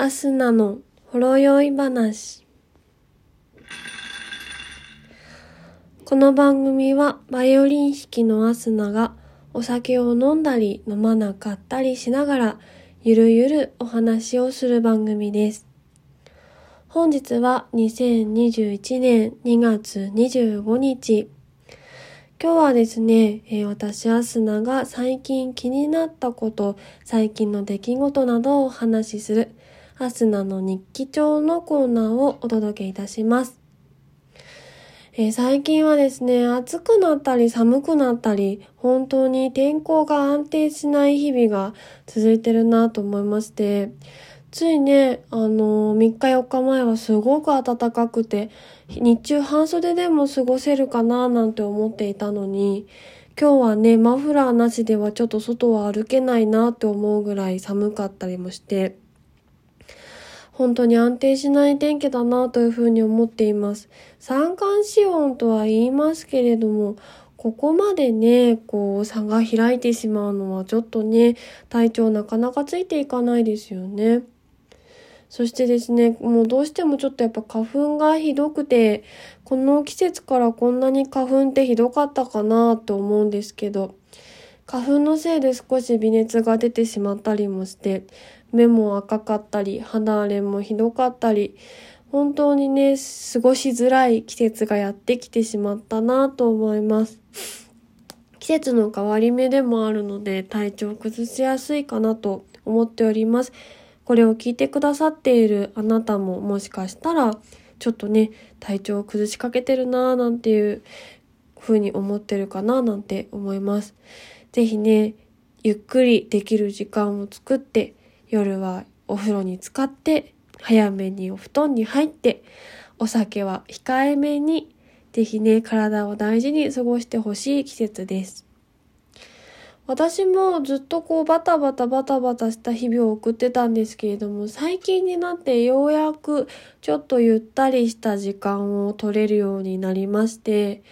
アスナのほろ酔い話。この番組はバイオリン弾きのアスナがお酒を飲んだり飲まなかったりしながらゆるゆるお話をする番組です。本日は2021年2月25日。今日はですね、えー、私アスナが最近気になったこと、最近の出来事などをお話しするアスナの日記帳のコーナーをお届けいたします。え、最近はですね、暑くなったり寒くなったり、本当に天候が安定しない日々が続いてるなと思いまして、ついね、あのー、3日4日前はすごく暖かくて、日中半袖でも過ごせるかななんて思っていたのに、今日はね、マフラーなしではちょっと外は歩けないなって思うぐらい寒かったりもして、本当に安定しない天気だなというふうに思っています。三寒四温とは言いますけれども、ここまでね、こう差が開いてしまうのはちょっとね、体調なかなかついていかないですよね。そしてですね、もうどうしてもちょっとやっぱ花粉がひどくて、この季節からこんなに花粉ってひどかったかなと思うんですけど、花粉のせいで少し微熱が出てしまったりもして、目も赤かったり、肌荒れもひどかったり、本当にね、過ごしづらい季節がやってきてしまったなと思います。季節の変わり目でもあるので体調を崩しやすいかなと思っております。これを聞いてくださっているあなたももしかしたらちょっとね、体調を崩しかけてるなぁなんていう風に思ってるかななんて思います。ぜひね、ゆっくりできる時間を作って夜はお風呂に浸かって早めにお布団に入ってお酒は控えめにぜひね体を大事に過ごしてほしい季節です。私もずっとこうバタバタバタバタした日々を送ってたんですけれども最近になってようやくちょっとゆったりした時間を取れるようになりまして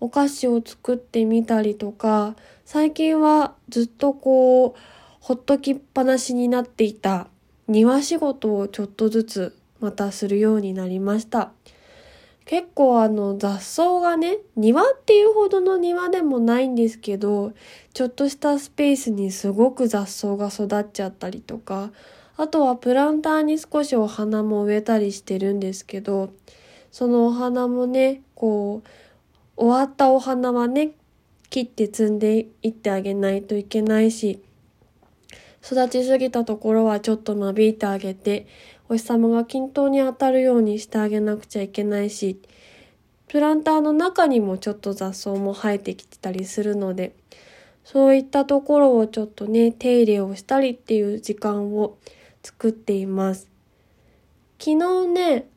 お菓子を作ってみたりとか最近はずっとこうほっときっぱなしになっていた庭仕事をちょっとずつまたするようになりました。結構あの雑草がね、庭っていうほどの庭でもないんですけど、ちょっとしたスペースにすごく雑草が育っちゃったりとか、あとはプランターに少しお花も植えたりしてるんですけど、そのお花もね、こう、終わったお花はね、切って摘んでいってあげないといけないし、育ちすぎたところはちょっと間引いてあげて、お日様が均等に当たるようにしてあげなくちゃいけないし、プランターの中にもちょっと雑草も生えてきてたりするので、そういったところをちょっとね、手入れをしたりっていう時間を作っています。昨日ね、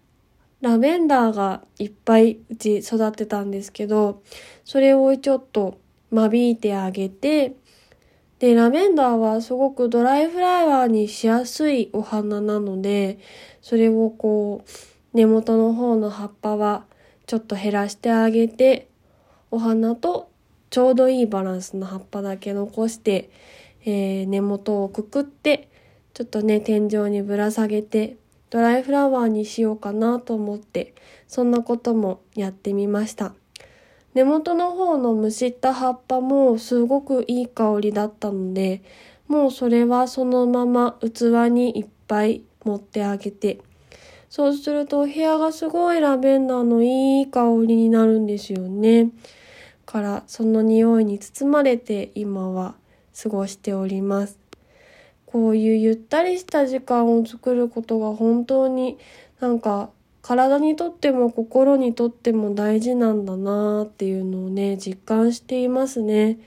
ラベンダーがいっぱいうち育ってたんですけど、それをちょっと間引いてあげて、で、ラベンダーはすごくドライフラワーにしやすいお花なので、それをこう、根元の方の葉っぱはちょっと減らしてあげて、お花とちょうどいいバランスの葉っぱだけ残して、えー、根元をくくって、ちょっとね、天井にぶら下げて、ドライフラワーにしようかなと思って、そんなこともやってみました。根元の方のむしった葉っぱもすごくいい香りだったので、もうそれはそのまま器にいっぱい持ってあげて、そうするとお部屋がすごいラベンダーのいい香りになるんですよね。からその匂いに包まれて今は過ごしております。こういうゆったりした時間を作ることが本当になんか体にとっても心にとっても大事なんだなっていうのをね実感していますね。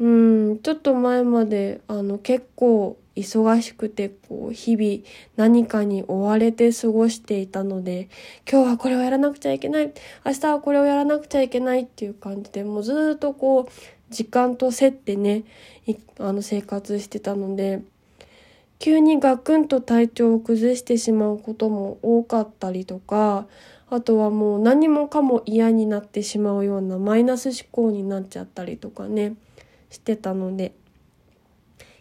うんちょっと前まであの結構忙しくてこう日々何かに追われて過ごしていたので今日はこれをやらなくちゃいけない明日はこれをやらなくちゃいけないっていう感じでもうずっとこう時間と競ってねあの生活してたので急にガクンと体調を崩してしまうことも多かったりとかあとはもう何もかも嫌になってしまうようなマイナス思考になっちゃったりとかねしてたので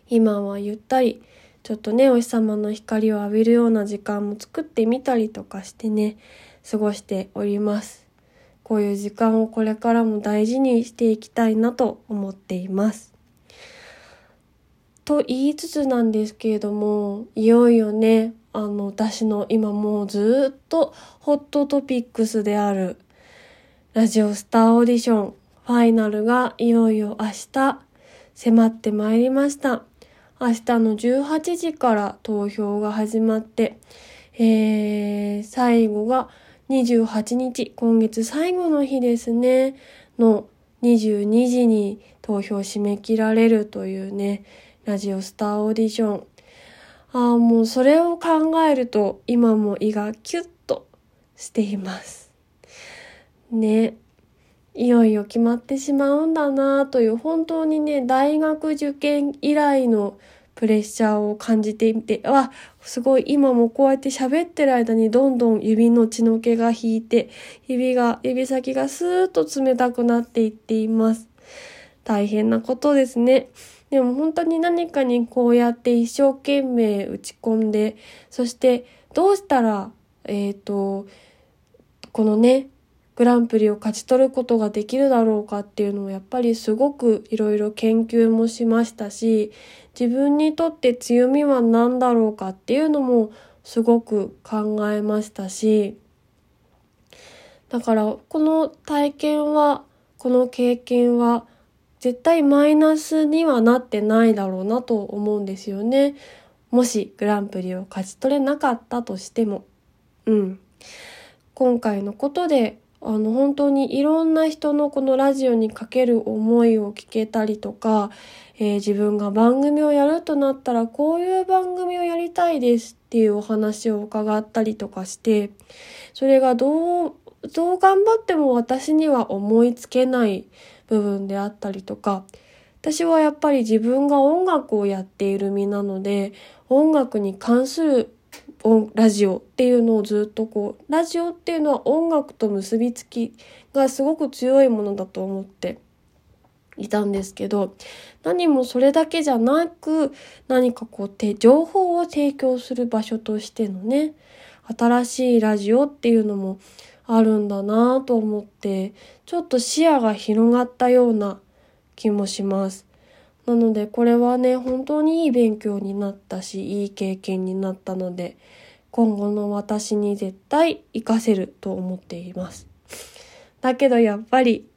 今はゆったりちょっとねお日様の光を浴びるような時間も作ってみたりとかしてね過ごしております。こういう時間をこれからも大事にしていきたいなと思っています。と言いつつなんですけれどもいよいよねあの私の今もうずっとホットトピックスであるラジオスターオーディションファイナルがいよいよ明日迫ってまいりました。明日の18時から投票が始まって、えー、最後が28日、今月最後の日ですね、の22時に投票締め切られるというね、ラジオスターオーディション。ああ、もうそれを考えると今も胃がキュッとしています。ね。いよいよ決まってしまうんだなという本当にね大学受験以来のプレッシャーを感じていてあすごい今もこうやって喋ってる間にどんどん指の血の気が引いて指が指先がスーッと冷たくなっていっています大変なことですねでも本当に何かにこうやって一生懸命打ち込んでそしてどうしたらえっ、ー、とこのねグランプリを勝ち取ることができるだろうかっていうのをやっぱりすごくいろいろ研究もしましたし自分にとって強みは何だろうかっていうのもすごく考えましたしだからこの体験はこの経験は絶対マイナスにはなってないだろうなと思うんですよね。もしグランプリを勝ち取れなかったとしても。うん。今回のことであの本当にいろんな人のこのラジオにかける思いを聞けたりとか、えー、自分が番組をやるとなったらこういう番組をやりたいですっていうお話を伺ったりとかしてそれがどうどう頑張っても私には思いつけない部分であったりとか私はやっぱり自分が音楽をやっている身なので音楽に関するラジオっていうのをずっとこうラジオっていうのは音楽と結びつきがすごく強いものだと思っていたんですけど何もそれだけじゃなく何かこう情報を提供する場所としてのね新しいラジオっていうのもあるんだなと思ってちょっと視野が広がったような気もします。なのでこれはね本当にいい勉強になったしいい経験になったので今後の私に絶対活かせると思っています。だけどやっぱり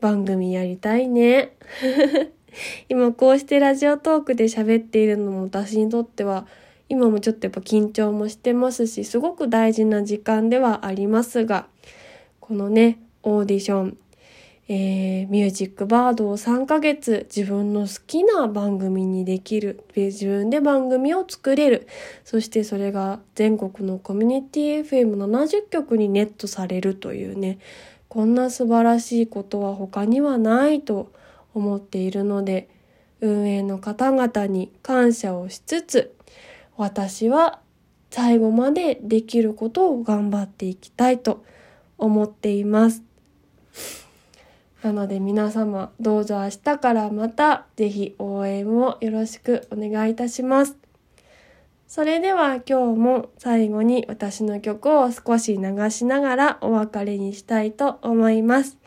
番組やりたいね。今こうしてラジオトークで喋っているのも私にとっては今もちょっとやっぱ緊張もしてますしすごく大事な時間ではありますがこのねオーディションえー、ミュージックバードを3ヶ月自分の好きな番組にできる自分で番組を作れる。そしてそれが全国のコミュニティ FM70 局にネットされるというねこんな素晴らしいことは他にはないと思っているので運営の方々に感謝をしつつ私は最後までできることを頑張っていきたいと思っています。なので皆様どうぞ明日からまた是非応援をよろしくお願いいたします。それでは今日も最後に私の曲を少し流しながらお別れにしたいと思います。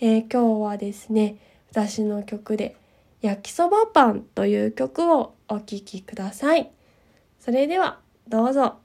えー、今日はですね、私の曲で焼きそばパンという曲をお聴きください。それではどうぞ。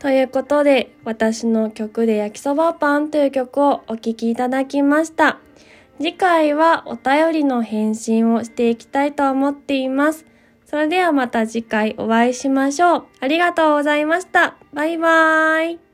ということで、私の曲で焼きそばパンという曲をお聴きいただきました。次回はお便りの返信をしていきたいと思っています。それではまた次回お会いしましょう。ありがとうございました。バイバーイ。